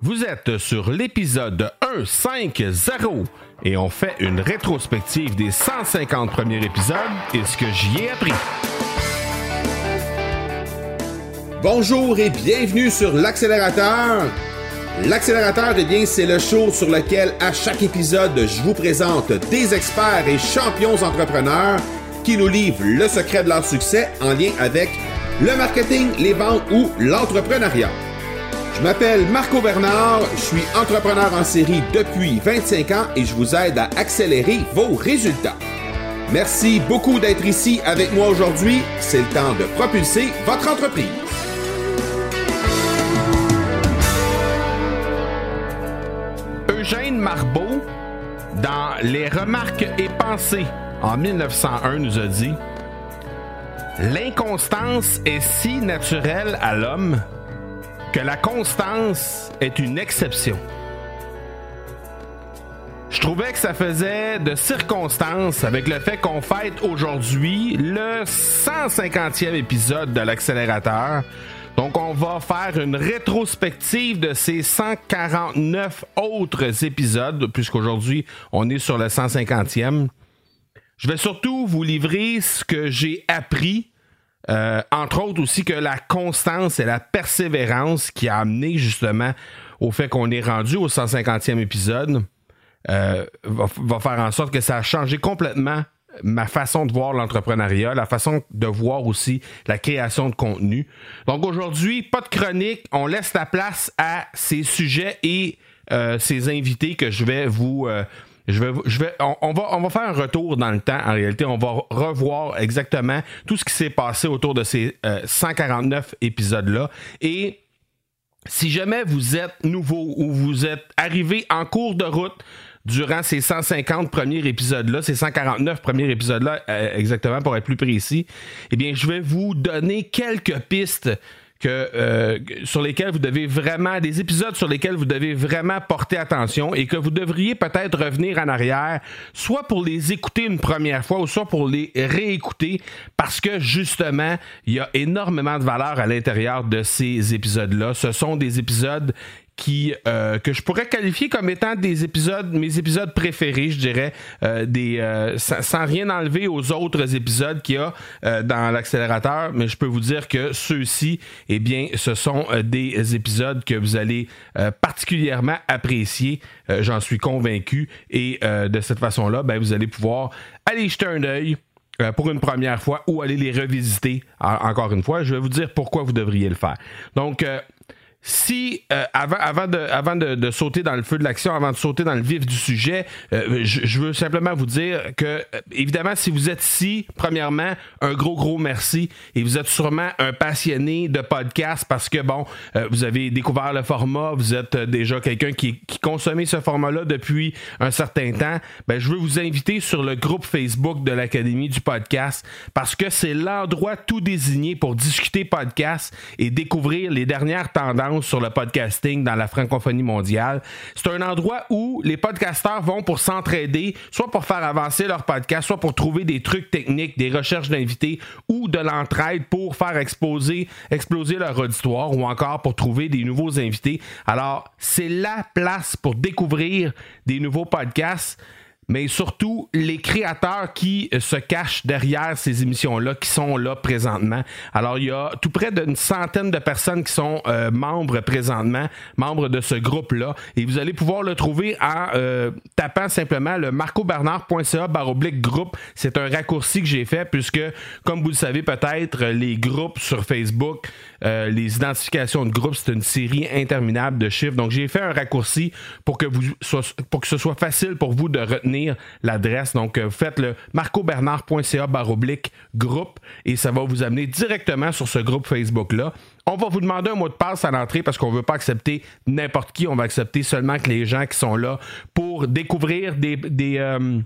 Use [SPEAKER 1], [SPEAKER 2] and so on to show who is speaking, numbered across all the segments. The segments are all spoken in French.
[SPEAKER 1] Vous êtes sur l'épisode 150 et on fait une rétrospective des 150 premiers épisodes et ce que j'y ai appris.
[SPEAKER 2] Bonjour et bienvenue sur l'accélérateur. L'accélérateur, eh bien, c'est le show sur lequel à chaque épisode, je vous présente des experts et champions entrepreneurs qui nous livrent le secret de leur succès en lien avec le marketing, les ventes ou l'entrepreneuriat. Je m'appelle Marco Bernard, je suis entrepreneur en série depuis 25 ans et je vous aide à accélérer vos résultats. Merci beaucoup d'être ici avec moi aujourd'hui. C'est le temps de propulser votre entreprise.
[SPEAKER 1] Eugène Marbeau, dans Les remarques et pensées en 1901, nous a dit L'inconstance est si naturelle à l'homme que la constance est une exception. Je trouvais que ça faisait de circonstances avec le fait qu'on fête aujourd'hui le 150e épisode de l'accélérateur. Donc on va faire une rétrospective de ces 149 autres épisodes, puisqu'aujourd'hui on est sur le 150e. Je vais surtout vous livrer ce que j'ai appris euh, entre autres aussi que la constance et la persévérance qui a amené justement au fait qu'on est rendu au 150e épisode euh, va, faire en sorte que ça a changé complètement ma façon de voir l'entrepreneuriat, la façon de voir aussi la création de contenu. Donc aujourd'hui, pas de chronique, on laisse la place à ces sujets et euh, ces invités que je vais vous, on va faire un retour dans le temps. En réalité, on va revoir exactement tout ce qui s'est passé autour de ces 149 euh, épisodes-là. Et si jamais vous êtes nouveau ou vous êtes arrivé en cours de route durant ces 150 premiers épisodes-là, ces 149 premiers épisodes-là, euh, exactement pour être plus précis, eh bien, je vais vous donner quelques pistes que, euh, sur lesquels vous devez vraiment, des épisodes sur lesquels vous devez vraiment porter attention et que vous devriez peut-être revenir en arrière, soit pour les écouter une première fois ou soit pour les réécouter parce que justement, il y a énormément de valeur à l'intérieur de ces épisodes-là. Ce sont des épisodes euh, que je pourrais qualifier comme étant des épisodes, mes épisodes préférés, je dirais, euh, des euh, sans, rien enlever aux autres épisodes qu'il y a dans l'accélérateur, mais je peux vous dire que ceux-ci, eh bien, ce sont des épisodes que vous allez particulièrement apprécier, j'en suis convaincu, et de cette façon-là, ben, vous allez pouvoir aller jeter un œil pour une première fois ou aller les revisiter encore une fois. Je vais vous dire pourquoi vous devriez le faire. Donc, si euh, avant, avant, de, avant de, sauter dans le feu de l'action, avant de sauter dans le vif du sujet, euh, je, veux simplement vous dire que, euh, évidemment, si vous êtes ici, premièrement, un gros, gros merci. Et vous êtes sûrement un passionné de podcast parce que, bon, vous avez découvert le format, vous êtes déjà quelqu'un qui, qui consommait ce format-là depuis un certain temps. Ben, je veux vous inviter sur le groupe Facebook de l'Académie du podcast parce que c'est l'endroit tout désigné pour discuter podcast et découvrir les dernières tendances sur le podcasting dans la francophonie mondiale. C'est un endroit où les podcasteurs vont pour s'entraider, soit pour faire avancer leur podcast, soit pour trouver des trucs techniques, des recherches d'invités ou de l'entraide pour faire exploser, exploser leur auditoire ou encore pour trouver des nouveaux invités. Alors, c'est la place pour découvrir des nouveaux podcasts mais surtout les créateurs qui se cachent derrière ces émissions-là, qui sont là présentement. Alors, il y a tout près d'une centaine de personnes qui sont euh, membres présentement, membres de ce groupe-là, et vous allez pouvoir le trouver en euh, tapant simplement le marcobernard.ca baroblique groupe. C'est un raccourci que j'ai fait puisque, comme vous le savez peut-être, les groupes sur Facebook, euh, les identifications de groupes, c'est une série interminable de chiffres. Donc, j'ai fait un raccourci pour que, vous, pour que ce soit facile pour vous de retenir l'adresse. Donc, euh, faites le marcobernard.ca baroblique groupe et ça va vous amener directement sur ce groupe Facebook-là. On va vous demander un mot de passe à l'entrée parce qu'on ne veut pas accepter n'importe qui. On va accepter seulement que les gens qui sont là pour découvrir des, des euh,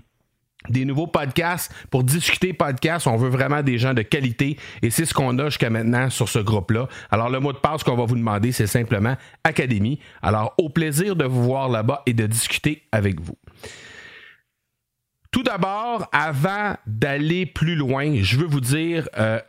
[SPEAKER 1] nouveaux podcasts pour discuter podcasts. On veut vraiment des gens de qualité et c'est ce qu'on a jusqu'à maintenant sur ce groupe-là. Alors, le mot de passe qu'on va vous demander, c'est simplement Académie. Alors, au plaisir de vous voir là-bas et de discuter avec vous. Tout d'abord, avant d'aller plus loin, je veux vous dire, euh,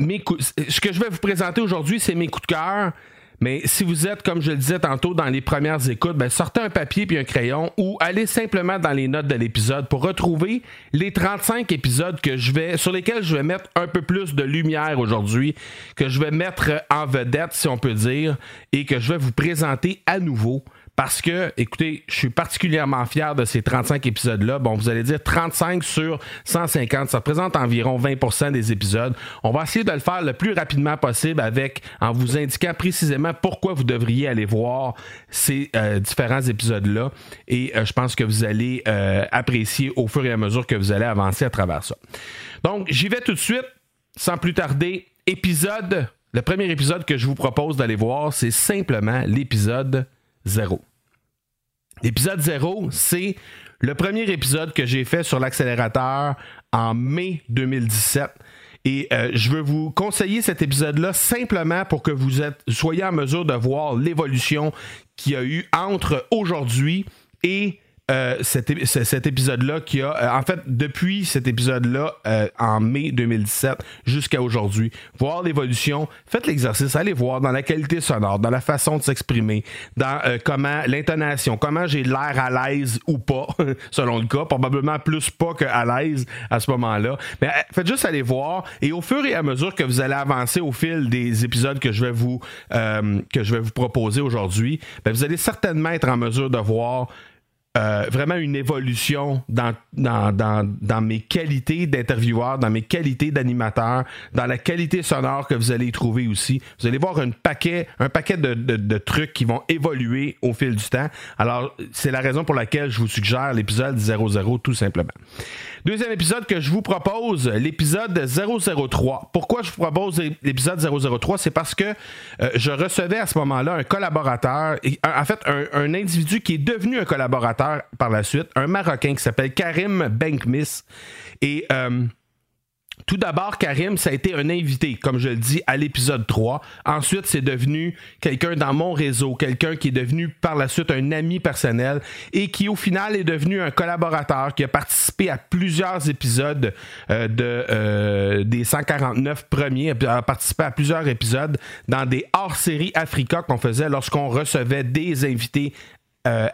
[SPEAKER 1] ce que je vais vous présenter aujourd'hui, c'est mes coups de cœur, Mais si vous êtes, comme je le disais tantôt, dans les premières écoutes, ben, sortez un papier puis un crayon ou allez simplement dans les notes de l'épisode pour retrouver les 35 épisodes que sur lesquels je vais mettre un peu plus de lumière aujourd'hui, que je vais mettre en vedette, si on peut dire, et que je vais vous présenter à nouveau parce que, écoutez, je suis particulièrement fier de ces 35 épisodes-là. Bon, vous allez dire 35 sur 150, ça représente environ 20% des épisodes. On va essayer de le faire le plus rapidement possible avec, en vous indiquant précisément pourquoi vous devriez aller voir ces euh, différents épisodes-là. Et euh, je pense que vous allez euh, apprécier au fur et à mesure que vous allez avancer à travers ça. Donc, j'y vais tout de suite, sans plus tarder. Épisode, le premier épisode que je vous propose d'aller voir, c'est simplement l'épisode 0. L'épisode 0, c'est le premier épisode que j'ai fait sur l'accélérateur en mai 2017. Et euh, je veux vous conseiller cet épisode-là simplement pour que vous soyez en mesure de voir l'évolution qu'il y a eu entre aujourd'hui et euh, cet, épisode-là qui a, euh, en fait, depuis cet épisode-là, euh, en mai 2017 jusqu'à aujourd'hui, voir l'évolution, faites l'exercice, allez voir dans la qualité sonore, dans la façon de s'exprimer, dans comment l'intonation, comment j'ai l'air à l'aise ou pas, selon le cas, probablement plus pas qu'à l'aise à ce moment-là. Mais faites juste aller voir et au fur et à mesure que vous allez avancer au fil des épisodes que je vais vous, que je vais vous proposer aujourd'hui, ben, vous allez certainement être en mesure de voir euh, vraiment une évolution dans, dans, dans, mes qualités d'intervieweur, dans mes qualités d'animateur, dans la qualité sonore que vous allez trouver aussi. Vous allez voir un paquet, un paquet de, de, trucs qui vont évoluer au fil du temps. Alors, c'est la raison pour laquelle je vous suggère l'épisode 00 tout simplement. Deuxième épisode que je vous propose, l'épisode 003. Pourquoi je vous propose l'épisode 003? C'est parce que euh, je recevais à ce moment-là un collaborateur, en fait un, individu qui est devenu un collaborateur par la suite, un Marocain qui s'appelle Karim Benkmis. Et euh, tout d'abord, Karim, ça a été un invité, comme je le dis, à l'épisode 3. Ensuite, c'est devenu quelqu'un dans mon réseau, quelqu'un qui est devenu par la suite un ami personnel et qui, au final, est devenu un collaborateur qui a participé à plusieurs épisodes euh, de, euh, des 149 premiers, a participé à plusieurs épisodes dans des hors-séries Africa qu'on faisait lorsqu'on recevait des invités euh.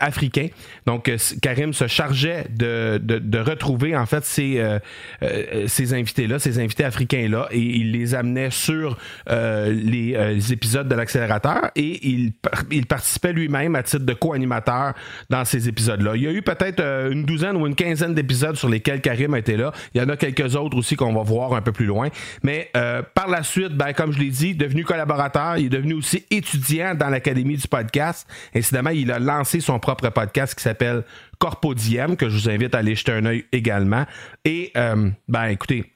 [SPEAKER 1] Donc, euh, Karim se chargeait de, de, retrouver en fait ces, euh, ces invités-là, ces invités africains-là, et il les amenait sur les, épisodes de l'accélérateur et il, il participait lui-même à titre de co-animateur dans ces épisodes-là. Il y a eu peut-être une douzaine ou une quinzaine d'épisodes sur lesquels Karim été là. Il y en a quelques autres aussi qu'on va voir un peu plus loin. Mais par la suite, ben, comme je l'ai dit, devenu collaborateur, il est devenu aussi étudiant dans l'Académie du podcast. Incidemment, il a lancé son propre podcast qui s'appelle Corpodiem, que je vous invite à aller jeter un œil également. Et, euh, ben, écoutez,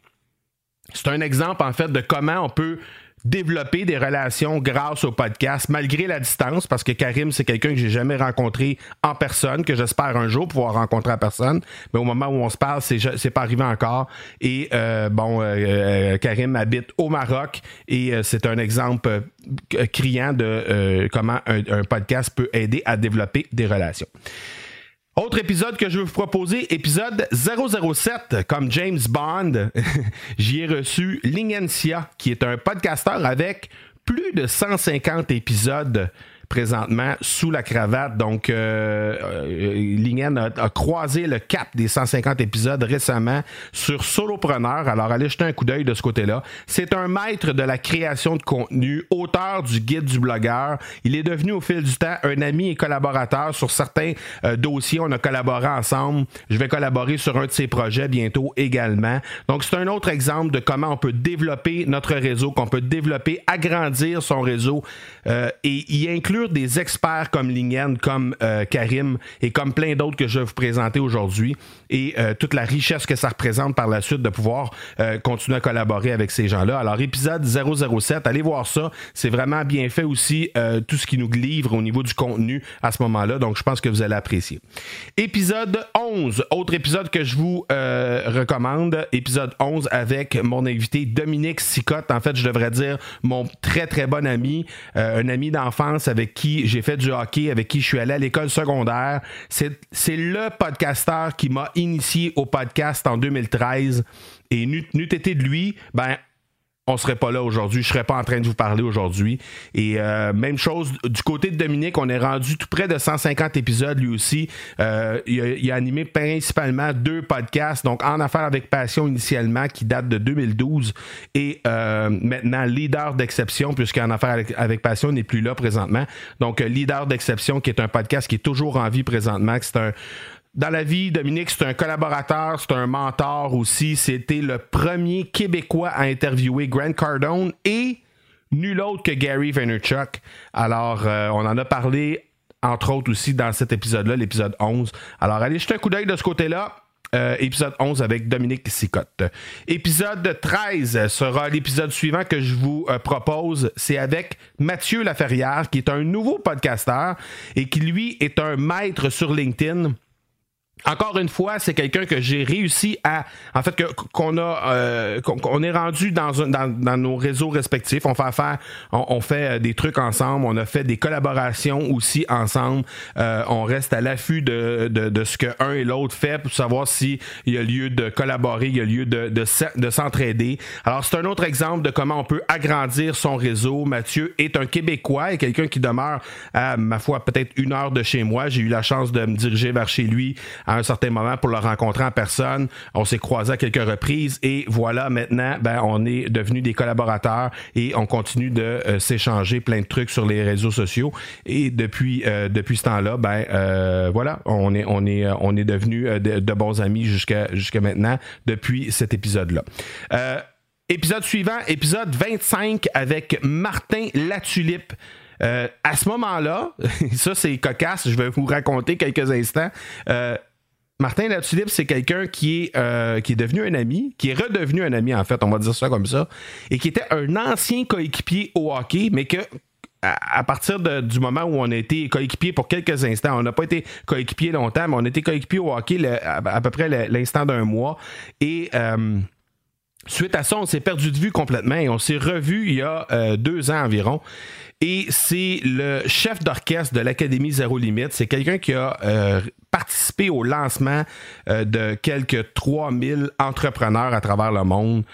[SPEAKER 1] c'est un exemple, en fait, de comment on peut développer des relations grâce au podcast, malgré la distance, parce que Karim, c'est quelqu'un que j'ai jamais rencontré en personne, que j'espère un jour pouvoir rencontrer en personne. Mais au moment où on se parle, c'est, c'est pas arrivé encore. Et euh, bon, euh, euh, Karim habite au Maroc et c'est un exemple criant de comment un podcast peut aider à développer des relations. Autre épisode que je vais vous proposer, épisode 007, comme James Bond. J'y ai reçu Lingencia, qui est un podcasteur avec plus de 150 épisodes présentement sous la cravate. Donc, euh, euh Lingen a, croisé le cap des 150 épisodes récemment sur Solopreneur. Alors, allez jeter un coup d'œil de ce côté-là. C'est un maître de la création de contenu, auteur du guide du blogueur. Il est devenu au fil du temps un ami et collaborateur sur certains euh, dossiers. On a collaboré ensemble. Je vais collaborer sur un de ses projets bientôt également. Donc, c'est un autre exemple de comment on peut développer notre réseau, qu'on peut développer, agrandir son réseau euh, et y inclure des experts comme Lingen, comme euh, Karim et comme plein d'autres que je vais vous présenter aujourd'hui et euh, toute la richesse que ça représente par la suite de pouvoir euh, continuer à collaborer avec ces gens-là. Alors, épisode 007, allez voir ça. C'est vraiment bien fait aussi, tout ce qui nous livre au niveau du contenu à ce moment-là. Donc, je pense que vous allez apprécier. Épisode 11, autre épisode que je vous recommande. Épisode 11 avec mon invité Dominique Sicotte. En fait, je devrais dire mon très, très bon ami, un ami d'enfance avec qui j'ai fait du hockey, avec qui je suis allé à l'école secondaire. C'est le podcasteur qui m'a initié au podcast en 2013. Et n'eût été de lui, ben, on serait pas là aujourd'hui, je serais pas en train de vous parler aujourd'hui. Et euh, même chose du côté de Dominique, on est rendu tout près de 150 épisodes lui aussi. Euh, il, a, animé principalement deux podcasts, donc En affaires avec passion initialement, qui date de 2012, et euh, maintenant Leader d'exception, puisqu'En affaires avec, avec passion n'est plus là présentement. Donc Leader d'exception, qui est un podcast qui est toujours en vie présentement, c'est un dans la vie, Dominique, c'est un collaborateur, c'est un mentor aussi. C'était le premier Québécois à interviewer Grant Cardone et nul autre que Gary Vaynerchuk. Alors, euh, on en a parlé, entre autres aussi, dans cet épisode-là, l'épisode 11. Alors, allez jeter un coup d'œil de ce côté-là. Euh, épisode 11 avec Dominique Sicotte. Épisode 13 sera l'épisode suivant que je vous euh, propose. C'est avec Mathieu Laferrière, qui est un nouveau podcasteur et qui, lui, est un maître sur LinkedIn. Encore une fois, c'est quelqu'un que j'ai réussi à, en fait, qu'on a, euh, qu'on est rendu dans, un, dans, nos réseaux respectifs. On fait affaire, on, fait euh, des trucs ensemble, on a fait des collaborations aussi ensemble. Euh, on reste à l'affût de, de, de, ce que un et l'autre fait pour savoir s'il y a lieu de collaborer, il y a lieu de, de, de s'entraider. Alors, c'est un autre exemple de comment on peut agrandir son réseau. Mathieu est un Québécois et quelqu'un qui demeure à, ma foi, peut-être une heure de chez moi. J'ai eu la chance de me diriger vers chez lui à un certain moment pour le rencontrer en personne. On s'est croisé à quelques reprises et voilà, maintenant, ben, on est devenus des collaborateurs et on continue de euh, s'échanger plein de trucs sur les réseaux sociaux. Et depuis, euh, depuis ce temps-là, ben, euh, voilà, on est, on est, on est devenus de, de, bons amis jusqu'à jusqu'à maintenant depuis cet épisode-là. épisode suivant, épisode 25 avec Martin Latulippe. Euh, à ce moment-là, ça c'est cocasse, je vais vous raconter quelques instants. Euh, Martin Latulippe, c'est quelqu'un qui est euh, qui est devenu un ami, qui est redevenu un ami en fait, on va dire ça comme ça, et qui était un ancien coéquipier au hockey, mais que à, partir du moment où on a été coéquipier pour quelques instants, on n'a pas été coéquipier longtemps, mais on a été coéquipier au hockey à, peu près l'instant d'un mois. Et euh, suite à ça, on s'est perdu de vue complètement et on s'est revu il y a euh, deux ans environ. Et c'est le chef d'orchestre de l'Académie Zéro Limite. C'est quelqu'un qui a euh, participé au lancement euh, de quelques 3000 entrepreneurs à travers le monde.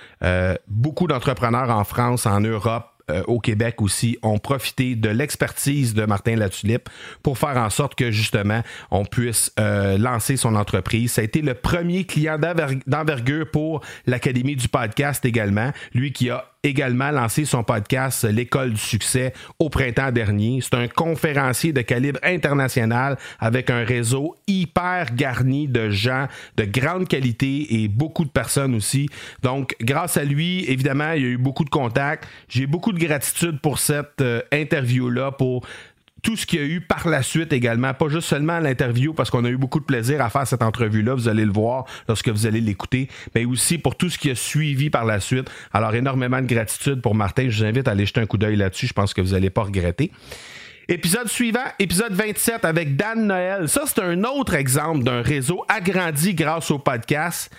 [SPEAKER 1] Beaucoup d'entrepreneurs en France, en Europe, euh, au Québec aussi ont profité de l'expertise de Martin Latulippe pour faire en sorte que justement on puisse euh, lancer son entreprise. Ça a été le premier client d'envergure pour l'Académie du podcast également. Lui qui a également lancé son podcast L'école du succès au printemps dernier. C'est un conférencier de calibre international avec un réseau hyper garni de gens de grande qualité et beaucoup de personnes aussi. Donc, grâce à lui, évidemment, il y a eu beaucoup de contacts. J'ai beaucoup de gratitude pour cette euh, interview-là, pour tout ce qu'il y a eu par la suite également, pas juste seulement l'interview, parce qu'on a eu beaucoup de plaisir à faire cette entrevue-là, vous allez le voir lorsque vous allez l'écouter, mais aussi pour tout ce qui a suivi par la suite. Alors, énormément de gratitude pour Martin. Je vous invite à aller jeter un coup d'œil là-dessus. Je pense que vous n'allez pas regretter. Épisode suivant, épisode 27 avec Dan Noël. Ça, c'est un autre exemple d'un réseau agrandi grâce au podcast.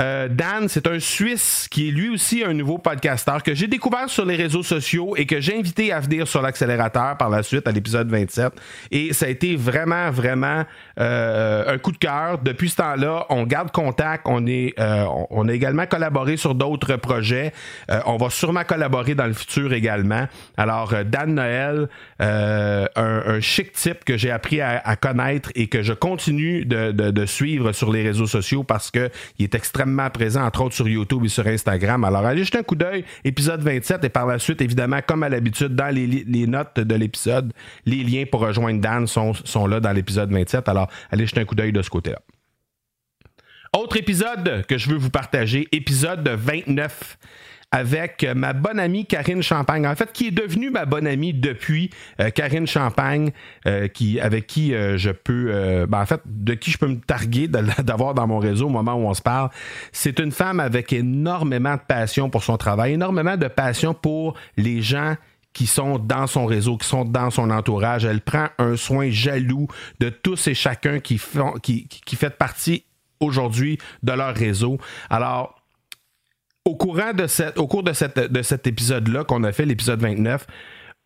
[SPEAKER 1] Euh, Dan, c'est un Suisse qui est lui aussi un nouveau podcasteur que j'ai découvert sur les réseaux sociaux et que j'ai invité à venir sur l'accélérateur par la suite à l'épisode 27. Et ça a été vraiment, vraiment euh, un coup de cœur. Depuis ce temps-là, on garde contact. On, est, euh, on a également collaboré sur d'autres projets. on va sûrement collaborer dans le futur également. Alors, Dan Noël, un, chic type que j'ai appris à, connaître et que je continue de, de suivre sur les réseaux sociaux parce qu'il est extrêmement présent, entre autres sur YouTube et sur Instagram. Alors, allez jeter un coup d'œil, épisode 27, et par la suite, évidemment, comme à l'habitude, dans les, notes de l'épisode, les liens pour rejoindre Dan sont, sont là dans l'épisode 27. Alors, allez jeter un coup d'œil de ce côté-là. Autre épisode que je veux vous partager, épisode 29 avec ma bonne amie Karine Champagne. En fait, qui est devenue ma bonne amie depuis euh, Karine Champagne, euh, qui, avec qui euh, je peux, ben, en fait, de qui je peux me targuer d'avoir dans mon réseau au moment où on se parle. C'est une femme avec énormément de passion pour son travail, énormément de passion pour les gens qui sont dans son réseau, qui sont dans son entourage. Elle prend un soin jaloux de tous et chacun qui, font, qui, qui fait partie aujourd'hui de leur réseau. Alors, au courant de cette, au cours de, cette, de cet épisode-là qu'on a fait, l'épisode 29,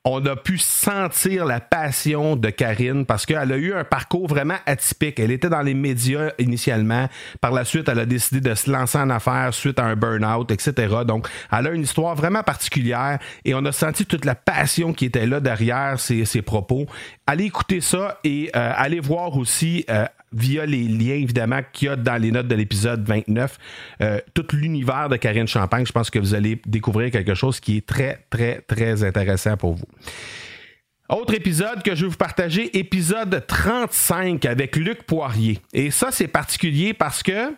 [SPEAKER 1] on a pu sentir la passion de Karine parce qu'elle a eu un parcours vraiment atypique. Elle était dans les médias initialement. Par la suite, elle a décidé de se lancer en affaires suite à un burn-out, etc. Donc, elle a une histoire vraiment particulière et on a senti toute la passion qui était là derrière ses, propos. Allez écouter ça et euh, allez voir aussi euh, via les liens évidemment qu'il y a dans les notes de l'épisode 29, euh, tout l'univers de Karine Champagne. Je pense que vous allez découvrir quelque chose qui est très, très, très intéressant pour vous. Autre épisode que je vais vous partager, épisode 35 avec Luc Poirier. Et ça, c'est particulier parce que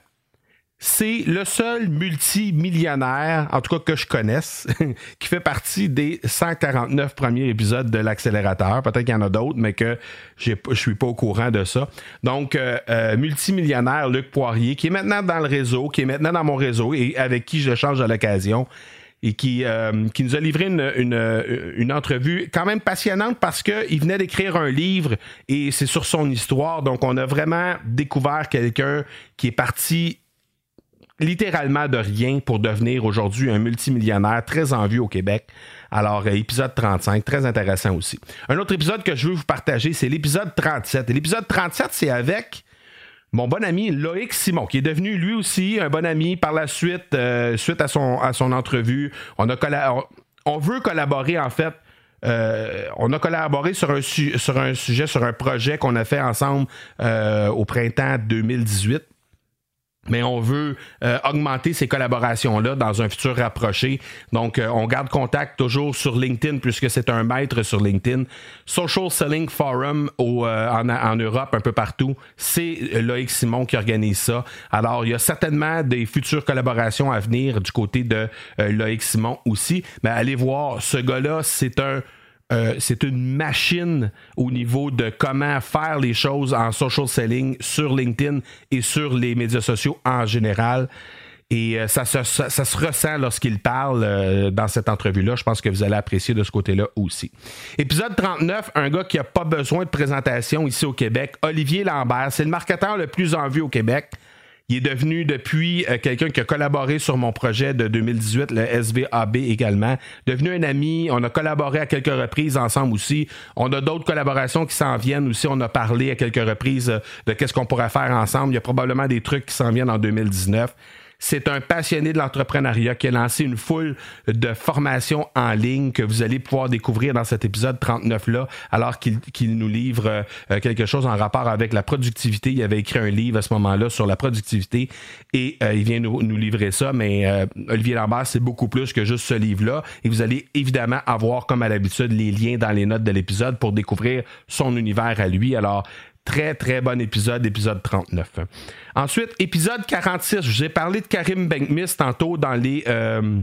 [SPEAKER 1] c'est le seul multimillionnaire, en tout cas que je connaisse, qui fait partie des 149 premiers épisodes de l'accélérateur. Peut-être qu'il y en a d'autres, mais que je suis pas au courant de ça. Donc, euh, euh, multimillionnaire Luc Poirier, qui est maintenant dans le réseau, qui est maintenant dans mon réseau et avec qui je change à l'occasion et qui, euh, qui nous a livré une, une, une, entrevue quand même passionnante parce qu'il venait d'écrire un livre et c'est sur son histoire. Donc, on a vraiment découvert quelqu'un qui est parti littéralement de rien pour devenir aujourd'hui un multimillionnaire très en vue au Québec. Alors, euh, épisode 35, très intéressant aussi. Un autre épisode que je veux vous partager, c'est l'épisode 37. Et l'épisode 37, c'est avec mon bon ami Loïc Simon, qui est devenu lui aussi un bon ami par la suite, euh, suite à son, à son entrevue. On, a on, veut collaborer en fait. Euh, on a collaboré sur un, sur un sujet, sur un projet qu'on a fait ensemble au printemps 2018 mais on veut euh, augmenter ces collaborations-là dans un futur rapproché. Donc, euh, on garde contact toujours sur LinkedIn puisque c'est un maître sur LinkedIn. Social Selling Forum au, euh, en, Europe, un peu partout, c'est Loïc Simon qui organise ça. Alors, il y a certainement des futures collaborations à venir du côté de Loïc Simon aussi. Mais allez voir, ce gars-là, c'est un euh, c'est une machine au niveau de comment faire les choses en social selling sur LinkedIn et sur les médias sociaux en général. Et euh, ça, se ressent lorsqu'il parle euh, dans cette entrevue-là. Je pense que vous allez apprécier de ce côté-là aussi. Épisode 39, un gars qui n'a pas besoin de présentation ici au Québec, Olivier Lambert. C'est le marketeur le plus en vue au Québec. Il est devenu depuis euh, quelqu'un qui a collaboré sur mon projet de 2018, le SVAB également. Devenu un ami, on a collaboré à quelques reprises ensemble aussi. On a d'autres collaborations qui s'en viennent aussi. On a parlé à quelques reprises euh, de qu'est-ce qu'on pourrait faire ensemble. Il y a probablement des trucs qui s'en viennent en 2019. C'est un passionné de l'entrepreneuriat qui a lancé une foule de formations en ligne que vous allez pouvoir découvrir dans cet épisode 39-là, alors qu'il nous livre euh, quelque chose en rapport avec la productivité. Il avait écrit un livre à ce moment-là sur la productivité et euh, il vient nous, livrer ça. Mais euh, Olivier Lambert, c'est beaucoup plus que juste ce livre-là. Et vous allez évidemment avoir, comme à l'habitude, les liens dans les notes de l'épisode pour découvrir son univers à lui. Alors, Très, très bon épisode, épisode 39. Ensuite, épisode 46. Je vous ai parlé de Karim Benkmis tantôt dans les euh,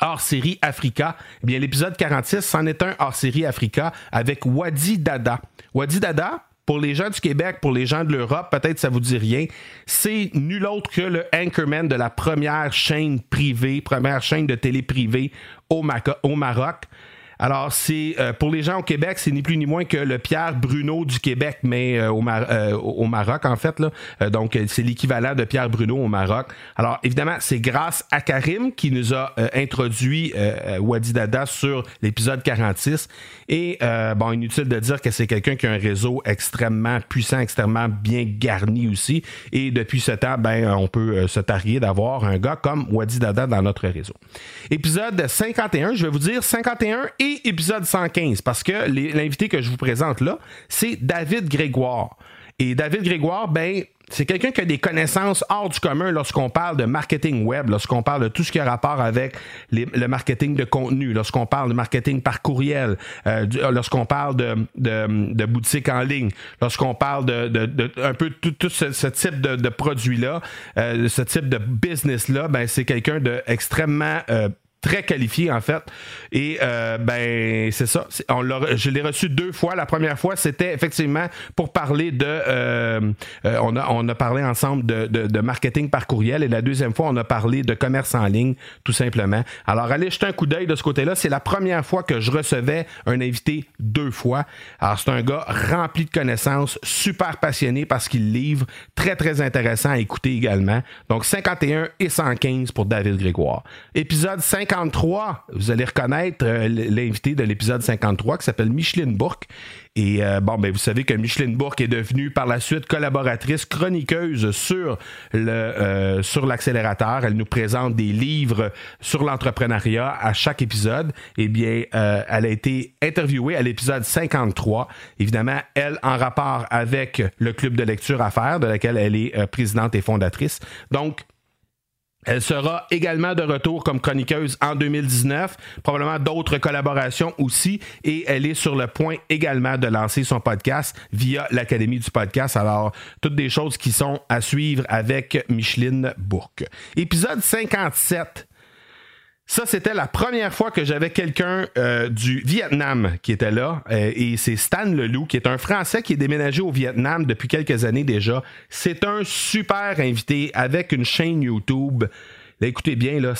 [SPEAKER 1] hors-série Africa. Eh bien, l'épisode 46, c'en est un hors-série Africa avec Wadi Dada. Wadi Dada, pour les gens du Québec, pour les gens de l'Europe, peut-être ça vous dit rien, c'est nul autre que le anchorman de la première chaîne privée, première chaîne de télé privée au Maroc. Alors, c'est euh, pour les gens au Québec, c'est ni plus ni moins que le Pierre Bruno du Québec, mais euh, euh, au, Maroc, en fait. Donc, c'est l'équivalent de Pierre Bruno au Maroc. Alors, évidemment, c'est grâce à Karim qui nous a introduit Wadi Dada sur l'épisode 46. Et, bon, inutile de dire que c'est quelqu'un qui a un réseau extrêmement puissant, extrêmement bien garni aussi. Et depuis ce temps, ben, on peut se tarier d'avoir un gars comme Wadi Dada dans notre réseau. Épisode 51, je vais vous dire 51 et épisode 115, parce que l'invité que je vous présente là, c'est David Grégoire. Et David Grégoire, ben, c'est quelqu'un qui a des connaissances hors du commun lorsqu'on parle de marketing web, lorsqu'on parle de tout ce qui a rapport avec le marketing de contenu, lorsqu'on parle de marketing par courriel, euh, lorsqu'on parle de, boutique en ligne, lorsqu'on parle de, un peu tout, ce, type de, produits-là, euh, ce type de business-là, ben, c'est quelqu'un d'extrêmement euh, très qualifié en fait. Et euh, ben c'est ça. On je l'ai reçu deux fois. La première fois, c'était effectivement pour parler de. Euh, euh, on, a, on a parlé ensemble de, de, marketing par courriel. Et la deuxième fois, on a parlé de commerce en ligne, tout simplement. Alors, allez jeter un coup d'œil de ce côté-là. C'est la première fois que je recevais un invité deux fois. Alors, c'est un gars rempli de connaissances, super passionné parce qu'il livre, très, très intéressant à écouter également. Donc, 51 et 115 pour David Grégoire. Épisode 50 53, vous allez reconnaître l'invité de l'épisode 53 qui s'appelle Micheline Bourque. Et euh, bon, ben, vous savez que Micheline Bourque est devenue par la suite collaboratrice chroniqueuse sur le euh, sur l'accélérateur. Elle nous présente des livres sur l'entrepreneuriat à chaque épisode. Eh bien, euh, elle a été interviewée à l'épisode 53. Évidemment, elle en rapport avec le club de lecture à faire, de laquelle elle est présidente et fondatrice. Donc, elle sera également de retour comme chroniqueuse en 2019, probablement d'autres collaborations aussi, et elle est sur le point également de lancer son podcast via l'Académie du podcast. Alors, toutes des choses qui sont à suivre avec Micheline Bourque. Épisode 57 ça, c'était la première fois que j'avais quelqu'un euh, du Vietnam qui était là. Euh, et c'est Stan Leloup, qui est un Français qui est déménagé au Vietnam depuis quelques années déjà. C'est un super invité avec une chaîne YouTube écoutez bien, là,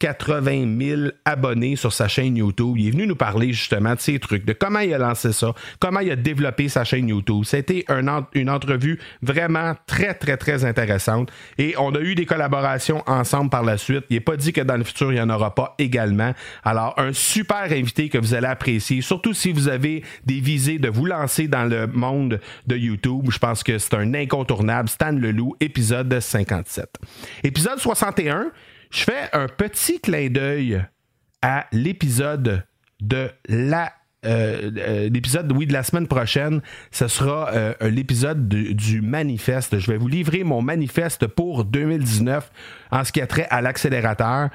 [SPEAKER 1] 180 000 abonnés sur sa chaîne YouTube. Il est venu nous parler justement de ces trucs, de comment il a lancé ça, comment il a développé sa chaîne YouTube. C'était un, une entrevue vraiment très, très, très intéressante. Et on a eu des collaborations ensemble par la suite. Il n'est pas dit que dans le futur, il n'y en aura pas également. Alors, un super invité que vous allez apprécier, surtout si vous avez des visées de vous lancer dans le monde de YouTube. Je pense que c'est un incontournable. Stan Leloup, épisode 57. Épisode 61, je fais un petit clin d'œil à l'épisode de la euh, euh, l'épisode oui, de la semaine prochaine, ce sera euh, l'épisode du manifeste. Je vais vous livrer mon manifeste pour 2019 en ce qui a trait à l'accélérateur.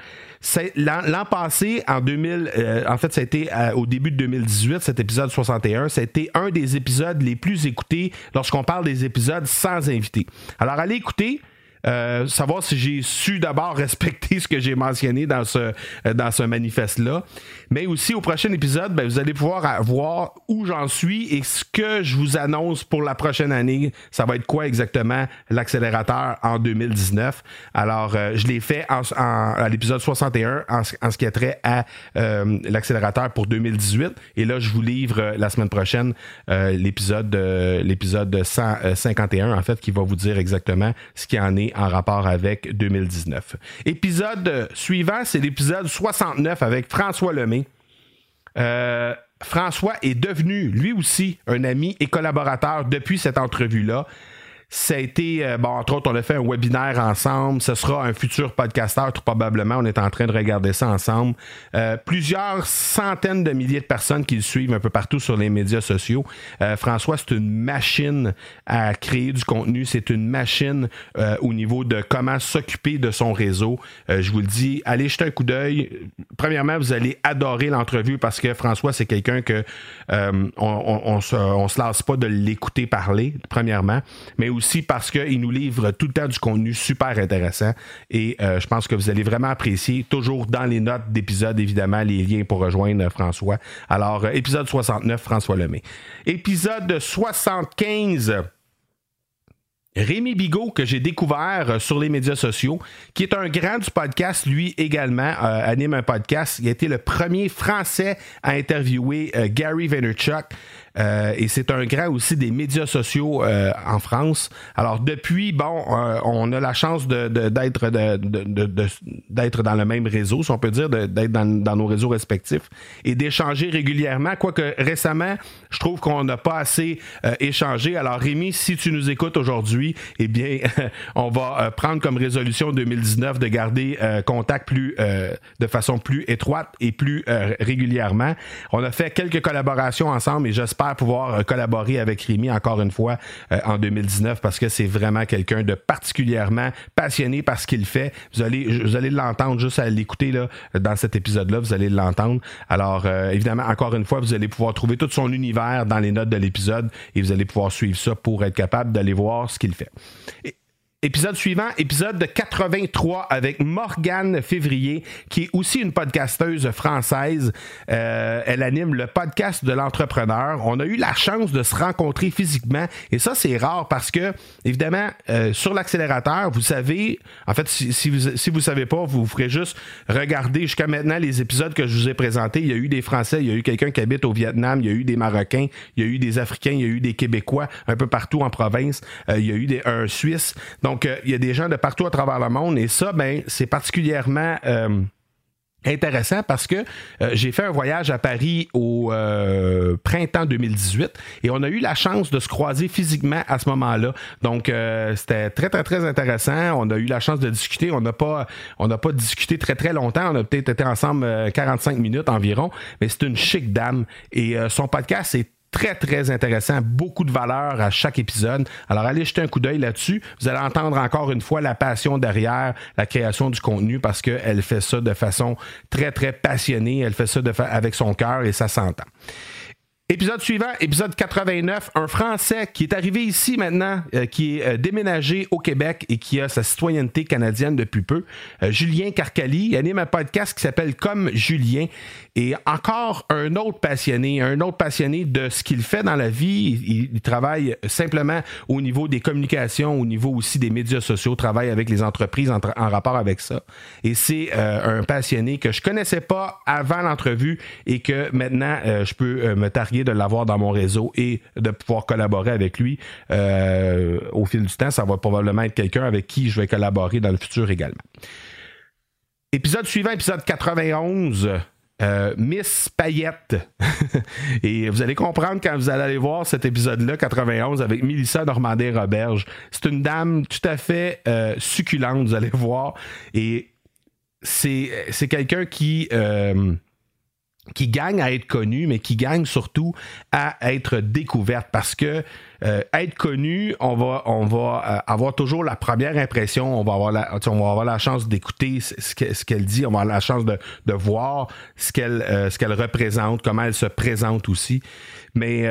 [SPEAKER 1] L'an passé, en 2000, en fait, ça a été au début de 2018, cet épisode 61, ça a été un des épisodes les plus écoutés lorsqu'on parle des épisodes sans invité. Alors, allez écouter. Euh, savoir si j'ai su d'abord respecter ce que j'ai mentionné dans ce, euh, dans ce manifeste-là. Mais aussi au prochain épisode, ben, vous allez pouvoir voir où j'en suis et ce que je vous annonce pour la prochaine année. Ça va être quoi exactement l'accélérateur en 2019. Alors, euh, je l'ai fait en, à l'épisode 61 en, ce qui a trait à l'accélérateur pour 2018. Et là, je vous livre la semaine prochaine l'épisode l'épisode 151 en fait qui va vous dire exactement ce qui en est en rapport avec 2019. Épisode suivant, c'est l'épisode 69 avec François Lemay. Euh, François est devenu lui aussi un ami et collaborateur depuis cette entrevue-là. Ça a été, euh, bon, entre autres, on a fait un webinaire ensemble. Ce sera un futur podcasteur, tout probablement. On est en train de regarder ça ensemble. Euh, plusieurs centaines de milliers de personnes qui le suivent un peu partout sur les médias sociaux. Euh, François, c'est une machine à créer du contenu. C'est une machine au niveau de comment s'occuper de son réseau. je vous le dis, allez jeter un coup d'œil. Premièrement, vous allez adorer l'entrevue parce que François, c'est quelqu'un que on, on, se, on se lasse pas de l'écouter parler, premièrement. Mais aussi parce qu'il nous livre tout le temps du contenu super intéressant et euh, je pense que vous allez vraiment apprécier. Toujours dans les notes d'épisode, évidemment, les liens pour rejoindre François. Alors, euh, épisode 69, François Lemay. Épisode 75. Rémi Bigot, que j'ai découvert euh, sur les médias sociaux, qui est un grand du podcast, lui également, anime un podcast. Il a été le premier Français à interviewer Gary Vaynerchuk. Euh, et c'est un grand aussi des médias sociaux euh, en France. Alors depuis, bon, euh, on a la chance d'être dans le même réseau, si on peut dire, d'être dans, dans, nos réseaux respectifs et d'échanger régulièrement. Quoique récemment, je trouve qu'on n'a pas assez échangé. Alors Rémi, si tu nous écoutes aujourd'hui, eh bien, on va prendre comme résolution 2019 de garder contact plus de façon plus étroite et plus régulièrement. On a fait quelques collaborations ensemble et j'espère pouvoir euh, collaborer avec Rémi encore une fois euh, en 2019 parce que c'est vraiment quelqu'un de particulièrement passionné par ce qu'il fait. Vous allez, vous allez l'entendre juste à l'écouter là, dans cet épisode-là, vous allez l'entendre. Alors, euh, évidemment, encore une fois, vous allez pouvoir trouver tout son univers dans les notes de l'épisode et vous allez pouvoir suivre ça pour être capable d'aller voir ce qu'il fait. Épisode suivant, épisode de 83 avec Morgane Février, qui est aussi une podcasteuse française. Euh, elle anime le podcast de l'entrepreneur. On a eu la chance de se rencontrer physiquement et ça, c'est rare parce que, évidemment, euh, sur l'accélérateur, vous savez, en fait, si, vous si vous savez pas, vous ferez juste regarder jusqu'à maintenant les épisodes que je vous ai présentés. Il y a eu des Français, il y a eu quelqu'un qui habite au Vietnam, il y a eu des Marocains, il y a eu des Africains, il y a eu des Québécois un peu partout en province, euh, il y a eu des, un Suisse. Donc, euh, il y a des gens de partout à travers le monde et ça, ben, c'est particulièrement euh, intéressant parce que euh, j'ai fait un voyage à Paris au printemps 2018 et on a eu la chance de se croiser physiquement à ce moment-là. Donc c'était très très très intéressant. On a eu la chance de discuter. On n'a pas on n'a pas discuté très très longtemps. On a peut-être été ensemble 45 minutes environ, mais c'est une chic dame et son podcast est très, très intéressant. Beaucoup de valeur à chaque épisode. Alors, allez jeter un coup d'œil là-dessus. Vous allez entendre encore une fois la passion derrière la création du contenu parce qu'elle fait ça de façon très, très passionnée. Elle fait ça avec son cœur et ça s'entend. Épisode suivant, épisode 89, un Français qui est arrivé ici maintenant, euh, qui est euh, déménagé au Québec et qui a sa citoyenneté canadienne depuis peu. Euh, Julien Carcali il anime un podcast qui s'appelle Comme Julien. Et encore un autre passionné, un autre passionné de ce qu'il fait dans la vie. Il, travaille simplement au niveau des communications, au niveau aussi des médias sociaux, travaille avec les entreprises en, rapport avec ça. Et c'est un passionné que je connaissais pas avant l'entrevue et que maintenant je peux me targuer de l'avoir dans mon réseau et de pouvoir collaborer avec lui euh, au fil du temps. Ça va probablement être quelqu'un avec qui je vais collaborer dans le futur également. Épisode suivant, épisode 91. Euh, Miss Payette. et vous allez comprendre quand vous allez aller voir cet épisode-là, 91, avec Mélissa Normandin-Roberge. C'est une dame tout à fait euh, succulente, vous allez voir. Et c'est quelqu'un qui qui gagne à être connu, mais qui gagne surtout à être découverte. Parce que euh, être connu, on va, on va euh, avoir toujours la première impression, on va avoir la, on va avoir la chance d'écouter ce, qu'elle dit, on va avoir la chance de, de voir ce qu'elle, euh, qu'elle représente, comment elle se présente aussi. Mais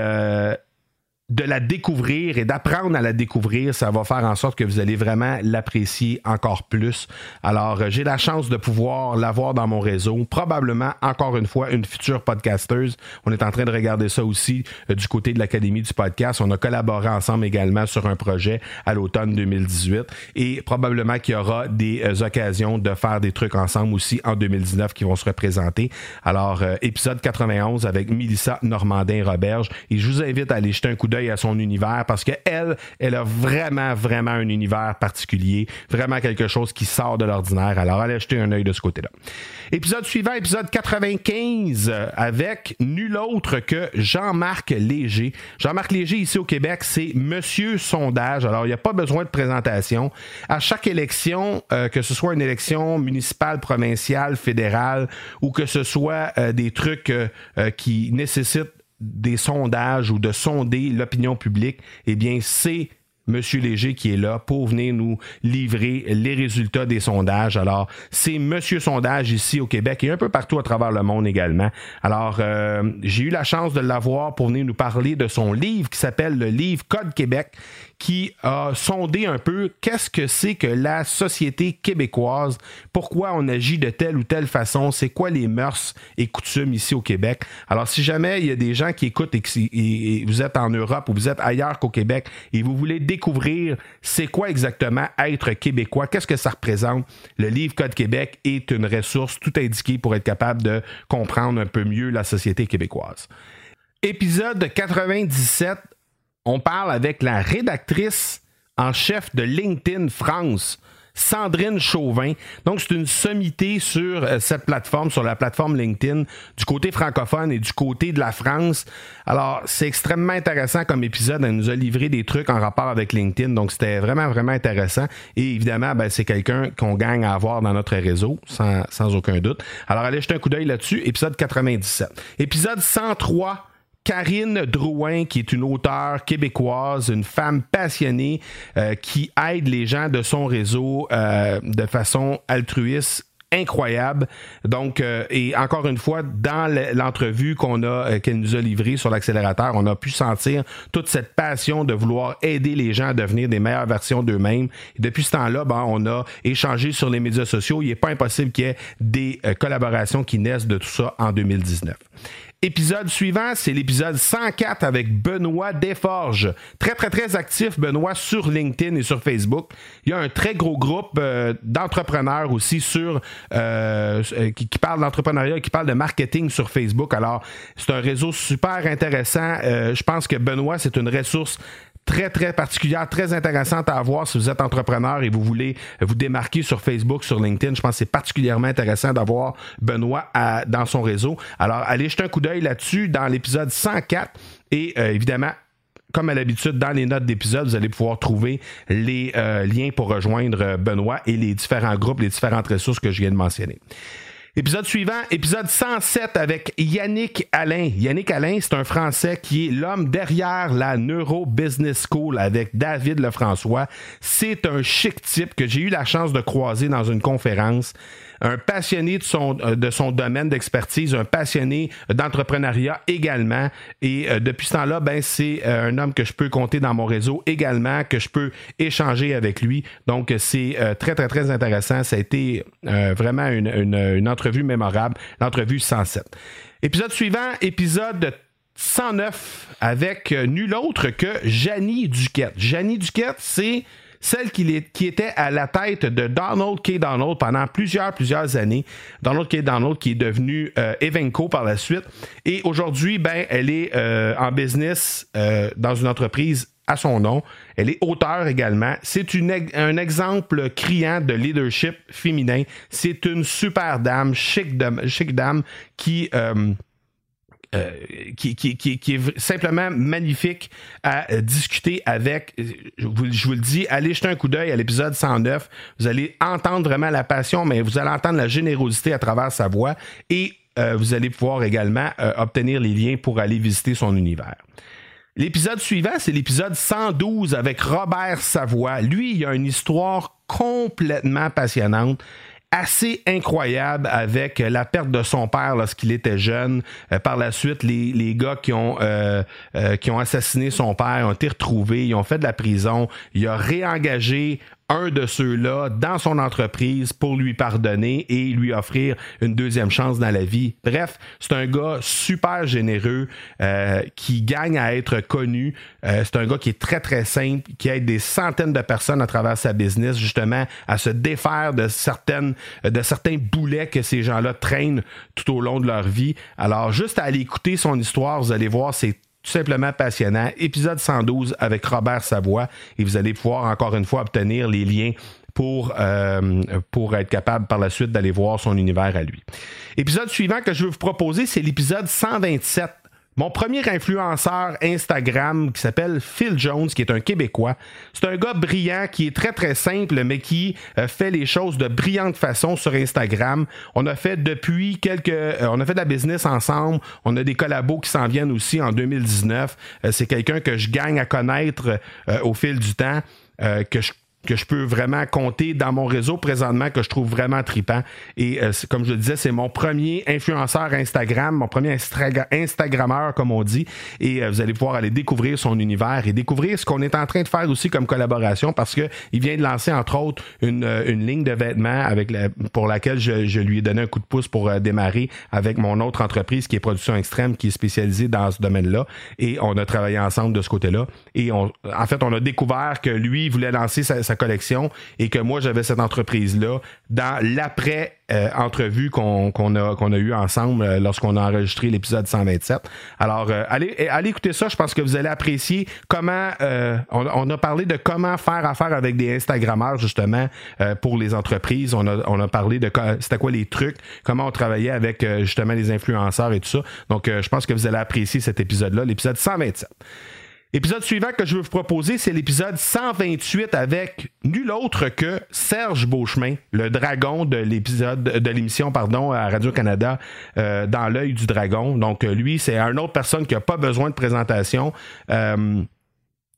[SPEAKER 1] de la découvrir et d'apprendre à la découvrir, ça va faire en sorte que vous allez vraiment l'apprécier encore plus. Alors, euh, j'ai la chance de pouvoir l'avoir dans mon réseau. Probablement, encore une fois, une future podcasteuse. On est en train de regarder ça aussi euh, du côté de l'Académie du podcast. On a collaboré ensemble également sur un projet à l'automne 2018 et probablement qu'il y aura des euh, occasions de faire des trucs ensemble aussi en 2019 qui vont se représenter. Alors, épisode 91 avec Mélissa Normandin-Roberge et je vous invite à aller jeter un coup à son univers parce que elle, elle a vraiment, vraiment un univers particulier, vraiment quelque chose qui sort de l'ordinaire. Alors, allez jeter un œil de ce côté-là. Épisode suivant, épisode 95, avec nul autre que Jean-Marc Léger. Jean-Marc Léger, ici au Québec, c'est Monsieur Sondage. Alors, il n'y a pas besoin de présentation. À chaque élection, euh, que ce soit une élection municipale, provinciale, fédérale, ou que ce soit euh, des trucs euh, qui nécessitent des sondages ou de sonder l'opinion publique, eh bien, c'est M. Léger qui est là pour venir nous livrer les résultats des sondages. Alors, c'est Monsieur Sondage ici au Québec et un peu partout à travers le monde également. Alors, euh, j'ai eu la chance de l'avoir pour venir nous parler de son livre qui s'appelle le livre Code Québec, qui a sondé un peu qu'est-ce que c'est que la société québécoise, pourquoi on agit de telle ou telle façon, c'est quoi les mœurs et coutumes ici au Québec. Alors, si jamais il y a des gens qui écoutent et, vous êtes en Europe ou vous êtes ailleurs qu'au Québec et vous voulez découvrir c'est quoi exactement être québécois, qu'est-ce que ça représente, le livre Code Québec est une ressource tout indiquée pour être capable de comprendre un peu mieux la société québécoise. Épisode 97, on parle avec la rédactrice en chef de LinkedIn France, Sandrine Chauvin. Donc, c'est une sommité sur euh, cette plateforme, sur la plateforme LinkedIn, du côté francophone et du côté de la France. Alors, c'est extrêmement intéressant comme épisode. Elle nous a livré des trucs en rapport avec LinkedIn. Donc, c'était vraiment, vraiment intéressant. Et évidemment, ben, c'est quelqu'un qu'on gagne à avoir dans notre réseau, sans, aucun doute. Alors, allez jeter un coup d'œil là-dessus. Épisode 97. Épisode 103 Karine Drouin, qui est une auteure québécoise, une femme passionnée euh, qui aide les gens de son réseau euh, de façon altruiste incroyable. Donc, euh, et encore une fois, dans l'entrevue qu'on a, qu'elle nous a livrée sur l'accélérateur, on a pu sentir toute cette passion de vouloir aider les gens à devenir des meilleures versions d'eux-mêmes. Depuis ce temps-là, ben, on a échangé sur les médias sociaux. Il n'est pas impossible qu'il y ait des collaborations qui naissent de tout ça en 2019. Épisode suivant, c'est l'épisode 104 avec Benoît Desforges. Très, très, très actif, Benoît, sur LinkedIn et sur Facebook. Il y a un très gros groupe euh, d'entrepreneurs aussi sur euh, euh, qui, qui, parle d'entrepreneuriat, qui parle de marketing sur Facebook. Alors, c'est un réseau super intéressant. je pense que Benoît, c'est une ressource très, très particulière, très intéressante à avoir si vous êtes entrepreneur et vous voulez vous démarquer sur Facebook, sur LinkedIn. Je pense que c'est particulièrement intéressant d'avoir Benoît dans son réseau. Alors, allez jeter un coup d'œil là-dessus dans l'épisode 104 et euh, évidemment, comme à l'habitude, dans les notes d'épisode, vous allez pouvoir trouver les euh, liens pour rejoindre Benoît et les différents groupes, les différentes ressources que je viens de mentionner. Épisode suivant, épisode 107 avec Yannick Alain. Yannick Alain, c'est un Français qui est l'homme derrière la Neuro Business School avec David Lefrançois. C'est un chic type que j'ai eu la chance de croiser dans une conférence un passionné de son, euh, de son domaine d'expertise, un passionné d'entrepreneuriat également. Et euh, depuis ce temps-là, ben, c'est euh, un homme que je peux compter dans mon réseau également, que je peux échanger avec lui. Donc, c'est très, très, très intéressant. Ça a été vraiment une, une entrevue mémorable, l'entrevue 107. Épisode suivant, épisode 109 avec nul autre que Janie Duquette. Janie Duquette, c'est celle qui, était à la tête de Donald K. Donald pendant plusieurs, plusieurs années. Donald K. Donald qui est devenu euh, Evenco par la suite. Et aujourd'hui, ben, elle est euh, en business euh, dans une entreprise à son nom. Elle est auteure également. C'est un exemple criant de leadership féminin. C'est une super dame, chic dame, chic dame qui euh, qui, est simplement magnifique à euh, discuter avec. Je vous, le dis, allez jeter un coup d'œil à l'épisode 109. Vous allez entendre vraiment la passion, mais vous allez entendre la générosité à travers sa voix et euh, vous allez pouvoir également obtenir les liens pour aller visiter son univers. L'épisode suivant, c'est l'épisode 112 avec Robert Savoie. Lui, il a une histoire complètement passionnante assez incroyable avec la perte de son père lorsqu'il était jeune. Euh, par la suite, les, les gars qui ont, euh, euh, qui ont assassiné son père ont été retrouvés, ils ont fait de la prison. Il a réengagé un de ceux-là dans son entreprise pour lui pardonner et lui offrir une deuxième chance dans la vie. Bref, c'est un gars super généreux euh, qui gagne à être connu. Euh, c'est un gars qui est très très simple, qui aide des centaines de personnes à travers sa business justement à se défaire de certaines de certains boulets que ces gens-là traînent tout au long de leur vie. Alors juste à aller écouter son histoire, vous allez voir, c'est tout simplement passionnant. Épisode 112 avec Robert Savoie et vous allez pouvoir encore une fois obtenir les liens pour, euh, pour être capable par la suite d'aller voir son univers à lui. Épisode suivant que je vais vous proposer, c'est l'épisode 127 mon premier influenceur Instagram qui s'appelle Phil Jones, qui est un Québécois. C'est un gars brillant qui est très très simple, mais qui euh, fait les choses de brillante façon sur Instagram. On a fait depuis quelques, euh, on a fait de la business ensemble. On a des collabos qui s'en viennent aussi en 2019. Euh, c'est quelqu'un que je gagne à connaître au fil du temps, que je que je peux vraiment compter dans mon réseau présentement que je trouve vraiment tripant. Et euh, comme je le disais, c'est mon premier influenceur Instagram, mon premier Instagrammeur, comme on dit. Et euh, vous allez pouvoir aller découvrir son univers et découvrir ce qu'on est en train de faire aussi comme collaboration parce qu'il vient de lancer, entre autres, une, euh, une ligne de vêtements avec pour laquelle je, je, lui ai donné un coup de pouce pour démarrer avec mon autre entreprise qui est Production Extrême, qui est spécialisée dans ce domaine-là. Et on a travaillé ensemble de ce côté-là. Et on, en fait, on a découvert que lui voulait lancer sa, sa collection et que moi, j'avais cette entreprise-là dans l'après-entrevue qu'on a, qu'on a eu ensemble euh, lorsqu'on a enregistré l'épisode 127. Alors, euh, allez, allez écouter ça. Je pense que vous allez apprécier comment euh, on, a parlé de comment faire affaire avec des Instagrammeurs, justement, pour les entreprises. On a, on a parlé de c'était quoi les trucs, comment on travaillait avec justement les influenceurs et tout ça. Donc, je pense que vous allez apprécier cet épisode-là, l'épisode 127. L'épisode suivant que je veux vous proposer, c'est l'épisode 128 avec nul autre que Serge Beauchemin, le dragon de l'épisode de l'émission pardon à Radio Canada euh, dans l'œil du dragon. Donc lui, c'est une autre personne qui n'a pas besoin de présentation. Euh,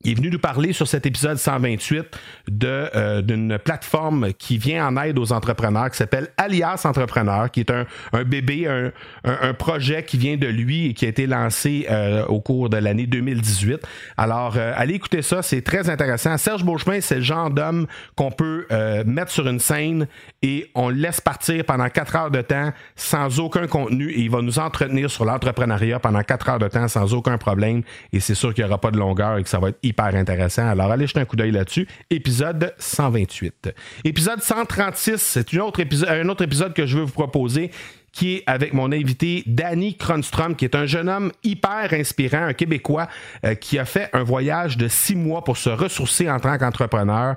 [SPEAKER 1] il est venu nous parler sur cet épisode 128 de, euh, d'une plateforme qui vient en aide aux entrepreneurs qui s'appelle Alias Entrepreneur, qui est un, un bébé, un, un, projet qui vient de lui et qui a été lancé euh, au cours de l'année 2018. Alors, euh, allez écouter ça, c'est très intéressant. Serge Beauchemin, c'est le genre d'homme qu'on peut mettre sur une scène et on le laisse partir pendant quatre heures de temps sans aucun contenu et il va nous entretenir sur l'entrepreneuriat pendant quatre heures de temps sans aucun problème et c'est sûr qu'il n'y aura pas de longueur et que ça va être hyper intéressant. Alors allez jeter un coup d'œil là-dessus. Épisode 128. Épisode 136, c'est un autre épisode que je veux vous proposer qui est avec mon invité Danny Kronstrom, qui est un jeune homme hyper inspirant, un Québécois euh, qui a fait un voyage de six mois pour se ressourcer en tant qu'entrepreneur.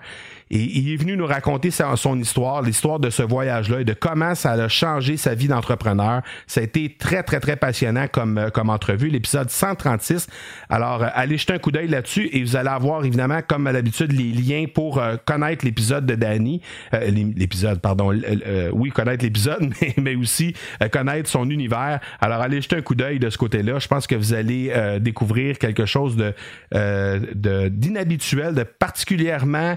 [SPEAKER 1] Et il est venu nous raconter son histoire, l'histoire de ce voyage-là et de comment ça a changé sa vie d'entrepreneur. Ça a été très, très, très passionnant comme, euh, comme entrevue, l'épisode 136. Alors, euh, allez jeter un coup d'œil là-dessus et vous allez avoir, évidemment, comme à l'habitude, les liens pour euh, connaître l'épisode de Danny. l'épisode, pardon. oui, connaître l'épisode, mais, mais aussi connaître son univers. Alors, allez jeter un coup d'œil de ce côté-là. Je pense que vous allez découvrir quelque chose de, de d'inhabituel, de particulièrement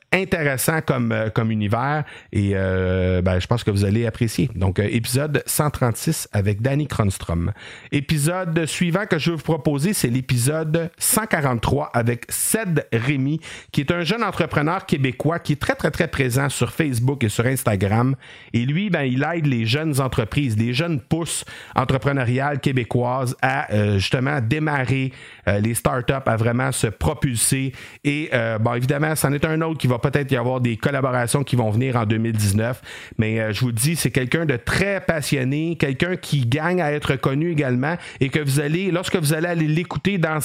[SPEAKER 1] intéressant comme, euh, comme univers et euh, ben, je pense que vous allez apprécier. Donc, euh, épisode 136 avec Danny Kronstrom. Épisode suivant que je vais vous proposer, c'est l'épisode 143 avec Ced Rémy, qui est un jeune entrepreneur québécois qui est très, très, très présent sur Facebook et sur Instagram. Et lui, ben, il aide les jeunes entreprises, les jeunes pousses entrepreneuriales québécoises à justement démarrer les startups, à vraiment se propulser. Et bon, évidemment, c'en est un autre qui va peut-être y avoir des collaborations qui vont venir en 2019. Mais euh, je vous dis, c'est quelqu'un de très passionné, quelqu'un qui gagne à être connu également et que vous allez, lorsque vous allez aller l'écouter dans,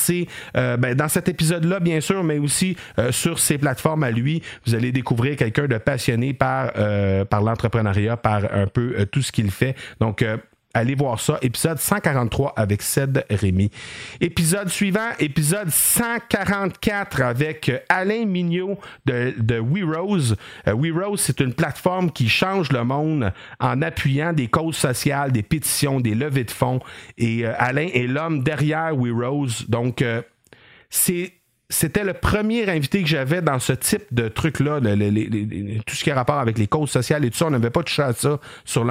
[SPEAKER 1] euh, ben, dans cet épisode-là, bien sûr, mais aussi euh, sur ses plateformes à lui, vous allez découvrir quelqu'un de passionné par, par l'entrepreneuriat, par un peu tout ce qu'il fait. Donc, Allez voir ça. Épisode 143 avec Ced Rémy. Épisode suivant, épisode 144 avec euh, Alain Mignot de, de WeRose. Euh, WeRose, c'est une plateforme qui change le monde en appuyant des causes sociales, des pétitions, des levées de fonds. Et euh, Alain est l'homme derrière WeRose. Donc, c'est c'était le premier invité que j'avais dans ce type de truc-là, tout ce qui a rapport avec les causes sociales et tout ça. On n'avait pas touché à ça sur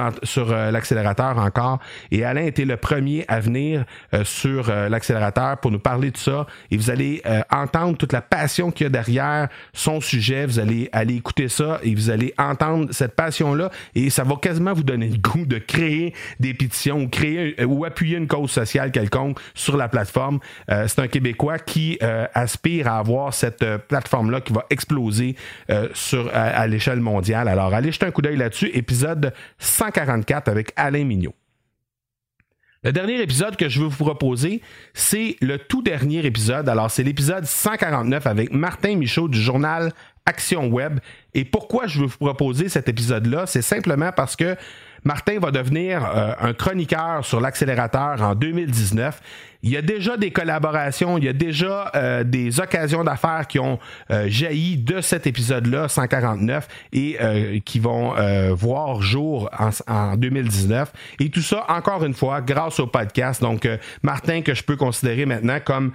[SPEAKER 1] euh, l'accélérateur encore. Et Alain était le premier à venir euh, sur euh, l'accélérateur pour nous parler de ça. Et vous allez entendre toute la passion qu'il y a derrière son sujet. Vous allez aller écouter ça et vous allez entendre cette passion-là. Et ça va quasiment vous donner le goût de créer des pétitions ou créer ou appuyer une cause sociale quelconque sur la plateforme. C'est un Québécois qui aspire à avoir cette euh, plateforme-là qui va exploser euh, sur, à, l'échelle mondiale. Alors, allez jeter un coup d'œil là-dessus. Épisode 144 avec Alain Mignot. Le dernier épisode que je veux vous proposer, c'est le tout dernier épisode. Alors, c'est l'épisode 149 avec Martin Michaud du journal Action Web. Et pourquoi je veux vous proposer cet épisode-là? C'est simplement parce que Martin va devenir euh, un chroniqueur sur l'accélérateur en 2019 il y a déjà des collaborations, il y a déjà euh, des occasions d'affaires qui ont euh, jailli de cet épisode-là, 149, et euh, qui vont voir jour en, 2019. Et tout ça, encore une fois, grâce au podcast. Donc, Martin, que je peux considérer maintenant comme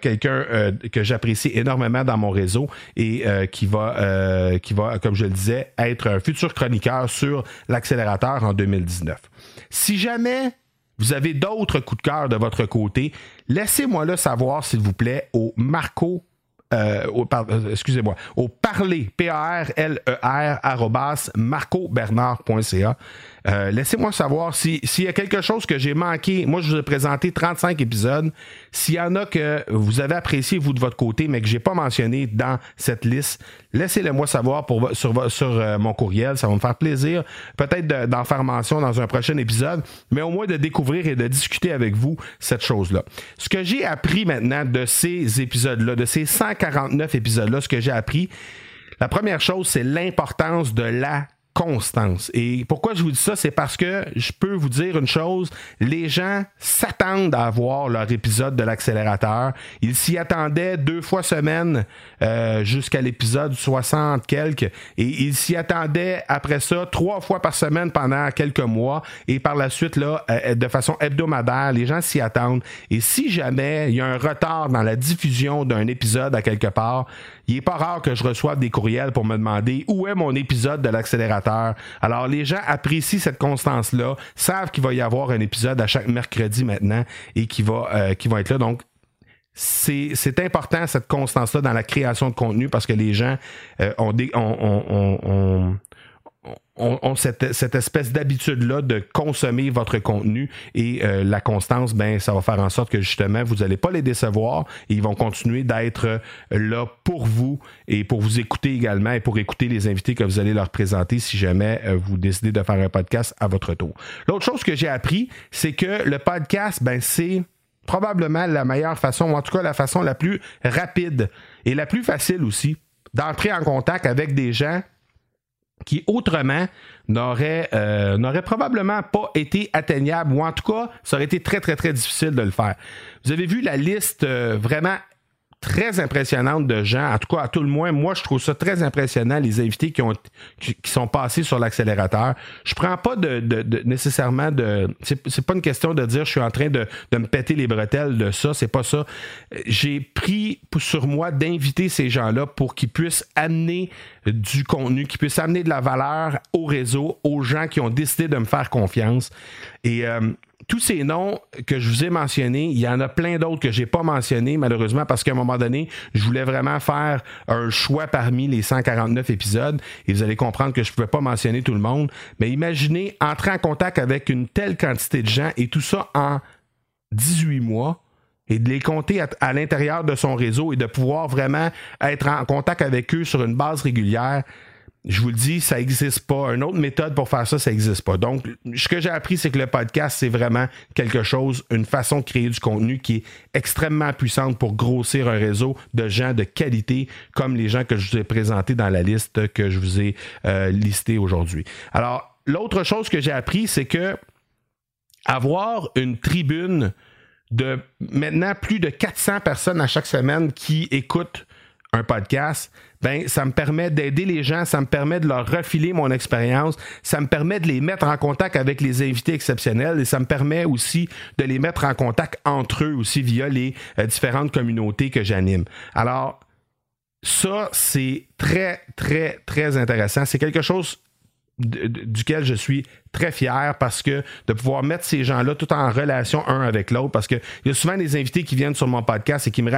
[SPEAKER 1] quelqu'un que j'apprécie énormément dans mon réseau et qui va, qui va, comme je le disais, être un futur chroniqueur sur l'accélérateur en 2019. Si jamais vous avez d'autres coups de cœur de votre côté, laissez-moi le savoir, s'il vous plaît, au Marco euh, euh, excusez-moi, au parler, P-A-R-L-E-R, e marcobernard.ca. Euh, laissez-moi savoir s'il y a quelque chose que j'ai manqué. Moi, je vous ai présenté 35 épisodes. S'il y en a que vous avez apprécié, vous, de votre côté, mais que j'ai pas mentionné dans cette liste, laissez-le moi savoir sur euh, mon courriel. Ça va me faire plaisir. Peut-être d'en faire mention dans un prochain épisode, mais au moins de découvrir et de discuter avec vous cette chose-là. Ce que j'ai appris maintenant de ces épisodes-là, de ces 149 épisodes-là, ce que j'ai appris, la première chose, c'est l'importance de la Et pourquoi je vous dis ça, c'est parce que je peux vous dire une chose, les gens s'attendent à voir leur épisode de l'accélérateur. Ils s'y attendaient deux fois semaine euh, jusqu'à l'épisode 60 quelques, et ils s'y attendaient après ça trois fois par semaine pendant quelques mois, et par la suite, là, euh, de façon hebdomadaire, les gens s'y attendent. Et si jamais il y a un retard dans la diffusion d'un épisode à quelque part, il n'est pas rare que je reçoive des courriels pour me demander où est mon épisode de l'accélérateur. Alors, les gens apprécient cette constance-là, savent qu'il va y avoir un épisode à chaque mercredi maintenant et qui va, euh, qui va être là. Donc, c'est important cette constance-là dans la création de contenu parce que les gens euh, ont, des, ont, ont, cette, cette, espèce d'habitude-là de consommer votre contenu et euh, la constance, ben, ça va faire en sorte que justement, vous n'allez pas les décevoir et ils vont continuer d'être euh, là pour vous et pour vous écouter également et pour écouter les invités que vous allez leur présenter si jamais euh, vous décidez de faire un podcast à votre tour. L'autre chose que j'ai appris, c'est que le podcast, ben, c'est probablement la meilleure façon, ou en tout cas la façon la plus rapide et la plus facile aussi d'entrer en contact avec des gens qui autrement n'aurait euh, probablement pas été atteignable ou en tout cas ça aurait été très très très difficile de le faire. Vous avez vu la liste euh, vraiment très impressionnante de gens. En tout cas, à tout le moins, moi, je trouve ça très impressionnant, les invités qui, ont, qui, sont passés sur l'accélérateur. Je prends pas de, de, nécessairement de. C'est pas une question de dire je suis en train de, de me péter les bretelles de ça, c'est pas ça. J'ai pris sur moi d'inviter ces gens-là pour qu'ils puissent amener du contenu, qu'ils puissent amener de la valeur au réseau, aux gens qui ont décidé de me faire confiance. Et euh, tous ces noms que je vous ai mentionnés, il y en a plein d'autres que j'ai pas mentionnés, malheureusement, parce qu'à un moment donné, je voulais vraiment faire un choix parmi les 149 épisodes et vous allez comprendre que je pouvais pas mentionner tout le monde. Mais imaginez entrer en contact avec une telle quantité de gens et tout ça en 18 mois et de les compter à l'intérieur de son réseau et de pouvoir vraiment être en contact avec eux sur une base régulière je vous le dis, ça n'existe pas. Une autre méthode pour faire ça, ça n'existe pas. Donc, ce que j'ai appris, c'est que le podcast, c'est vraiment quelque chose, une façon de créer du contenu qui est extrêmement puissante pour grossir un réseau de gens de qualité, comme les gens que je vous ai présentés dans la liste que je vous ai euh, listée aujourd'hui. Alors, l'autre chose que j'ai appris, c'est que avoir une tribune de maintenant plus de 400 personnes à chaque semaine qui écoutent un podcast, ben ça me permet d'aider les gens, ça me permet de leur refiler mon expérience, ça me permet de les mettre en contact avec les invités exceptionnels et ça me permet aussi de les mettre en contact entre eux aussi via les euh, différentes communautés que j'anime. Alors ça c'est très très très intéressant, c'est quelque chose duquel je suis très fier parce que de pouvoir mettre ces gens-là tout en relation un avec l'autre parce que il y a souvent des invités qui viennent sur mon podcast et qui me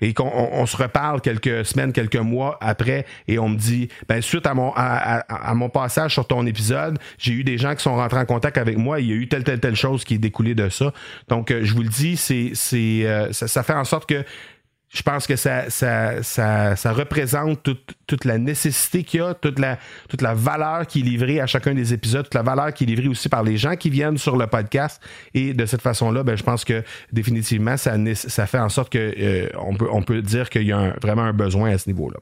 [SPEAKER 1] et, qu'on on, se reparle quelques semaines, quelques mois après et on me dit ben suite à mon à, mon passage sur ton épisode, j'ai eu des gens qui sont rentrés en contact avec moi, il y a eu telle telle telle chose qui est découlée de ça. Donc euh, je vous le dis, c'est c'est euh, ça, ça fait en sorte que je pense que ça, ça, ça, ça représente toute, toute la nécessité qu'il y a, toute la, toute la valeur qui est livrée à chacun des épisodes, toute la valeur qui est livrée aussi par les gens qui viennent sur le podcast. Et de cette façon-là, ben, je pense que définitivement, ça, ça fait en sorte que euh, on, peut, on peut dire qu'il y a vraiment un besoin à ce niveau-là.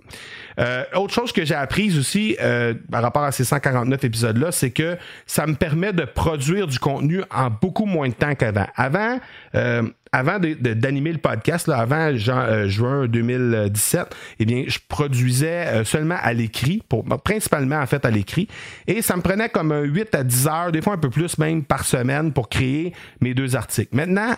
[SPEAKER 1] Euh, autre chose que j'ai apprise aussi euh, par rapport à ces 149 épisodes-là, c'est que ça me permet de produire du contenu en beaucoup moins de temps qu'avant. Avant, euh, avant d'animer le podcast, avant euh, juin 2017, eh bien, je produisais euh, seulement à l'écrit, principalement en fait à l'écrit, et ça me prenait comme 8 à 10 heures, des fois un peu plus même par semaine pour créer mes deux articles. Maintenant,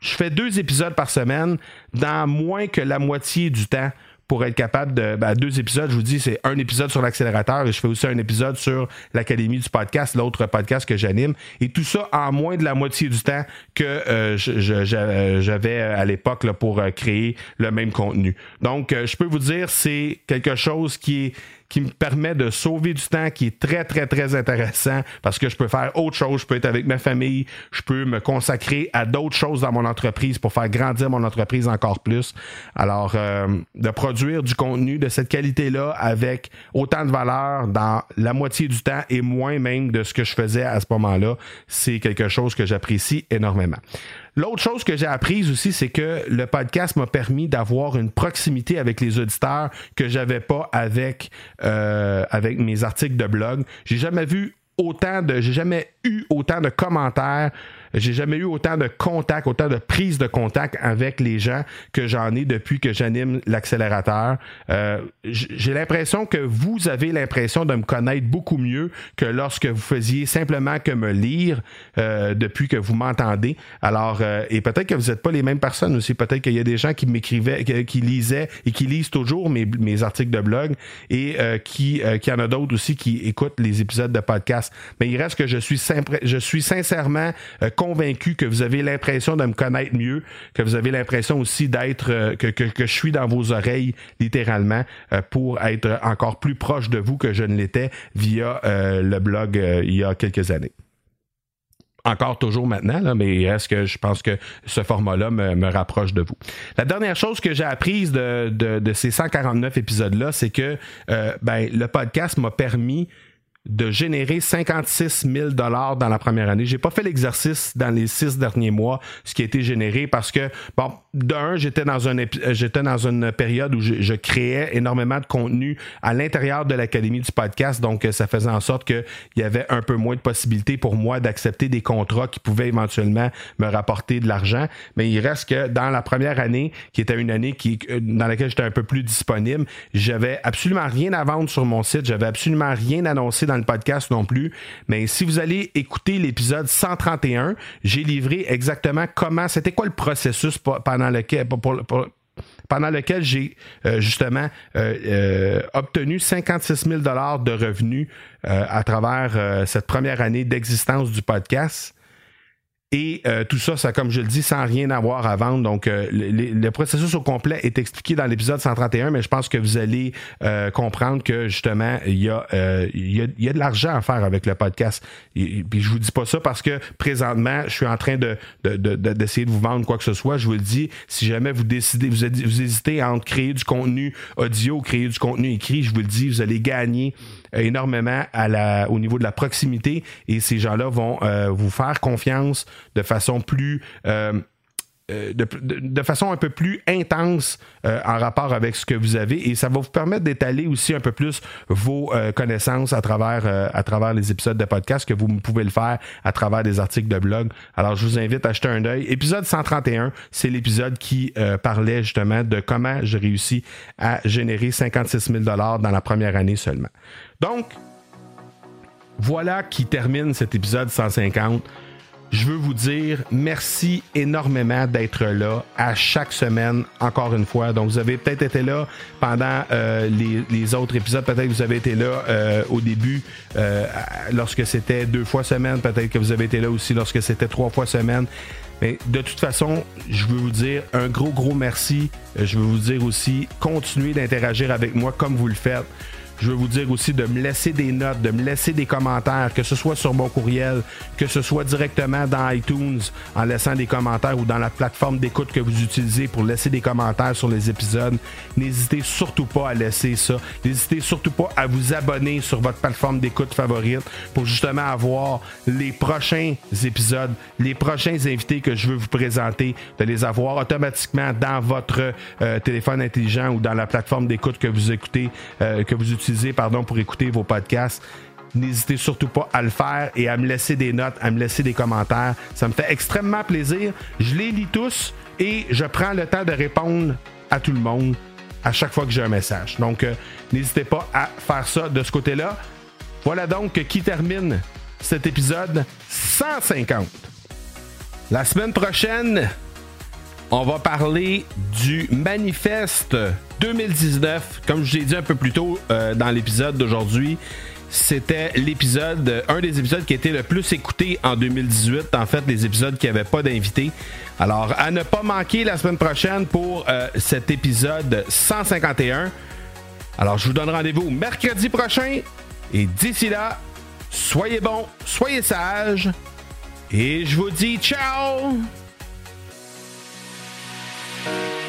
[SPEAKER 1] je fais deux épisodes par semaine dans moins que la moitié du temps pour être capable de. Ben, deux épisodes, je vous dis, c'est un épisode sur l'accélérateur et je fais aussi un épisode sur l'Académie du podcast, l'autre podcast que j'anime. Et tout ça en moins de la moitié du temps que euh, j'avais à l'époque pour euh, créer le même contenu. Donc, euh, je peux vous dire, c'est quelque chose qui est qui me permet de sauver du temps, qui est très, très, très intéressant parce que je peux faire autre chose. Je peux être avec ma famille. Je peux me consacrer à d'autres choses dans mon entreprise pour faire grandir mon entreprise encore plus. Alors, euh, de produire du contenu de cette qualité-là avec autant de valeur dans la moitié du temps et moins même de ce que je faisais à ce moment-là, c'est quelque chose que j'apprécie énormément. L'autre chose que j'ai apprise aussi, c'est que le podcast m'a permis d'avoir une proximité avec les auditeurs que j'avais pas avec, euh, avec mes articles de blog. J'ai jamais vu autant de, j'ai jamais eu autant de commentaires j'ai jamais eu autant de contact, autant de prise de contact avec les gens que j'en ai depuis que j'anime l'accélérateur. Euh, j'ai l'impression que vous avez l'impression de me connaître beaucoup mieux que lorsque vous faisiez simplement que me lire euh, depuis que vous m'entendez. Alors, euh, et peut-être que vous n'êtes pas les mêmes personnes aussi. Peut-être qu'il y a des gens qui m'écrivaient, qui, lisaient et qui lisent toujours mes, articles de blog et qui, qui en a d'autres aussi qui écoutent les épisodes de podcast. Mais il reste que je suis, je suis sincèrement convaincu, que vous avez l'impression de me connaître mieux, que vous avez l'impression aussi d'être, euh, que, que, je suis dans vos oreilles littéralement euh, pour être encore plus proche de vous que je ne l'étais via le blog il y a quelques années encore toujours maintenant, là, mais est-ce que je pense que ce format-là me, rapproche de vous? La dernière chose que j'ai apprise de, de, ces 149 épisodes-là, c'est que ben, le podcast m'a permis de générer 56 000 dollars dans la première année. J'ai pas fait l'exercice dans les six derniers mois, ce qui a été généré parce que, bon, d'un, j'étais dans un j'étais dans une période où je, créais énormément de contenu à l'intérieur de l'académie du podcast, donc ça faisait en sorte qu'il y avait un peu moins de possibilités pour moi d'accepter des contrats qui pouvaient éventuellement me rapporter de l'argent. Mais il reste que dans la première année, qui était une année qui dans laquelle j'étais un peu plus disponible, j'avais absolument rien à vendre sur mon site, j'avais absolument rien annoncé dans le podcast non plus. Mais si vous allez écouter l'épisode 131, j'ai livré exactement comment, c'était quoi le processus pendant lequel, pendant lequel j'ai euh, justement euh, euh, obtenu 56 000 de revenus à travers cette première année d'existence du podcast. Et euh, tout ça, ça, comme je le dis, sans rien avoir à vendre. Donc, euh, le, processus au complet est expliqué dans l'épisode 131, mais je pense que vous allez euh, comprendre que justement, il y, a, il, y a, il y a de l'argent à faire avec le podcast. Et, puis je vous dis pas ça parce que présentement, je suis en train de, d'essayer de, vous vendre quoi que ce soit. Je vous le dis, si jamais vous décidez, vous, vous hésitez entre créer du contenu audio, créer du contenu écrit, je vous le dis, vous allez gagner énormément à la, au niveau de la proximité. Et ces gens-là vont vous faire confiance de façon plus euh, euh, de, façon un peu plus intense euh, en rapport avec ce que vous avez et ça va vous permettre d'étaler aussi un peu plus vos connaissances à travers, à travers les épisodes de podcast que vous pouvez le faire à travers des articles de blog. Alors je vous invite à jeter un œil. Épisode 131, c'est l'épisode qui parlait justement de comment j'ai réussi à générer 56 000 dollars dans la première année seulement. Donc, voilà qui termine cet épisode 150 je veux vous dire merci énormément d'être là à chaque semaine, encore une fois. Donc, vous avez peut-être été là pendant euh, les, autres épisodes. Peut-être que vous avez été là euh, au début euh, lorsque c'était deux fois semaine. Peut-être que vous avez été là aussi lorsque c'était trois fois semaine. Mais de toute façon, je veux vous dire un gros, gros merci. Je veux vous dire aussi, continuez d'interagir avec moi comme vous le faites. Je veux vous dire aussi de me laisser des notes, de me laisser des commentaires, que ce soit sur mon courriel, que ce soit directement dans iTunes en laissant des commentaires ou dans la plateforme d'écoute que vous utilisez pour laisser des commentaires sur les épisodes. N'hésitez surtout pas à laisser ça. N'hésitez surtout pas à vous abonner sur votre plateforme d'écoute favorite pour justement avoir les prochains épisodes, les prochains invités que je veux vous présenter, de les avoir automatiquement dans votre euh, téléphone intelligent ou dans la plateforme d'écoute que vous écoutez, euh, que vous utilisez pour écouter vos podcasts. N'hésitez surtout pas à le faire et à me laisser des notes, à me laisser des commentaires. Ça me fait extrêmement plaisir. Je les lis tous et je prends le temps de répondre à tout le monde à chaque fois que j'ai un message. Donc, euh, n'hésitez pas à faire ça de ce côté-là. Voilà donc qui termine cet épisode 150. La semaine prochaine, on va parler du manifeste 2019. Comme je l'ai dit un peu plus tôt euh, dans l'épisode d'aujourd'hui, c'était l'épisode, un des épisodes qui était le plus écouté en 2018. En fait, les épisodes qui n'avaient pas d'invité. Alors, à ne pas manquer la semaine prochaine pour euh, cet épisode 151. Alors, je vous donne rendez-vous mercredi prochain. Et d'ici là, soyez bons, soyez sages. Et je vous dis ciao! thank you